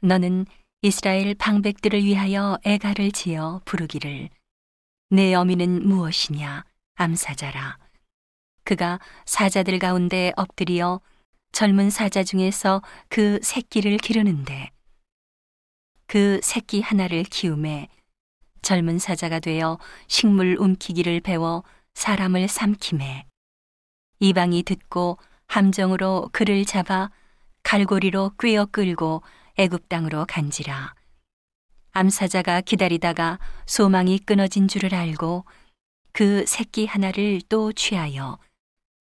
너는 이스라엘 방백들을 위하여 애가를 지어 부르기를. 내 어미는 무엇이냐? 암사자라. 그가 사자들 가운데 엎드리어 젊은 사자 중에서 그 새끼를 기르는데 그 새끼 하나를 키움에 젊은 사자가 되어 식물 움키기를 배워 사람을 삼킴에 이방이 듣고 함정으로 그를 잡아 갈고리로 꿰어 끌고 애굽 땅으로 간지라. 암사자가 기다리다가 소망이 끊어진 줄을 알고 그 새끼 하나를 또 취하여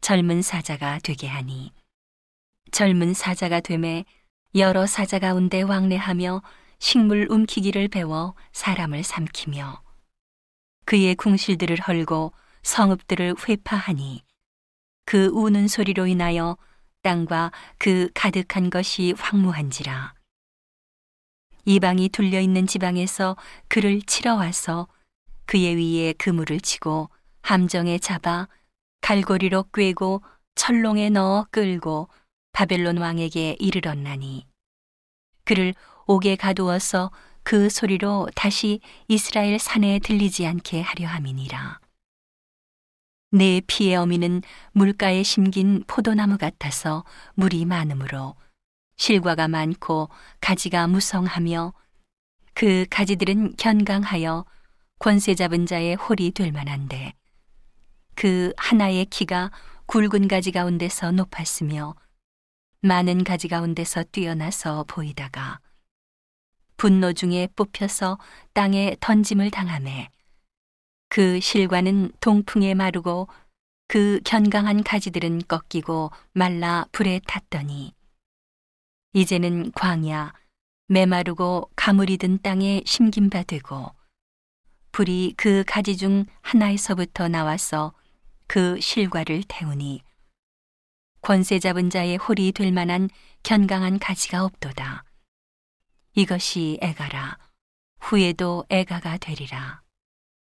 젊은 사자가 되게 하니. 젊은 사자가 되매 여러 사자 가운데 왕래하며 식물 움키기를 배워 사람을 삼키며 그의 궁실들을 헐고 성읍들을 회파하니 그 우는 소리로 인하여 땅과 그 가득한 것이 황무한지라 이방이 둘려 있는 지방에서 그를 치러 와서 그의 위에 그물을 치고 함정에 잡아 갈고리로 꿰고 철롱에 넣어 끌고 바벨론 왕에게 이르렀나니 그를 옥에 가두어서 그 소리로 다시 이스라엘 산에 들리지 않게 하려 함이니라. 내 피의 어미는 물가에 심긴 포도나무 같아서 물이 많으므로 실과가 많고 가지가 무성하며 그 가지들은 견강하여 권세 잡은 자의 홀이 될 만한데 그 하나의 키가 굵은 가지 가운데서 높았으며 많은 가지 가운데서 뛰어나서 보이다가 분노 중에 뽑혀서 땅에 던짐을 당함에 그 실과는 동풍에 마르고 그 견강한 가지들은 꺾이고 말라 불에 탔더니 이제는 광야 메마르고 가물이 든 땅에 심긴 바 되고 불이 그 가지 중 하나에서부터 나와서 그 실과를 태우니 권세 잡은 자의 홀이 될 만한 견강한 가지가 없도다. 이것이 애가라. 후에도 애가가 되리라.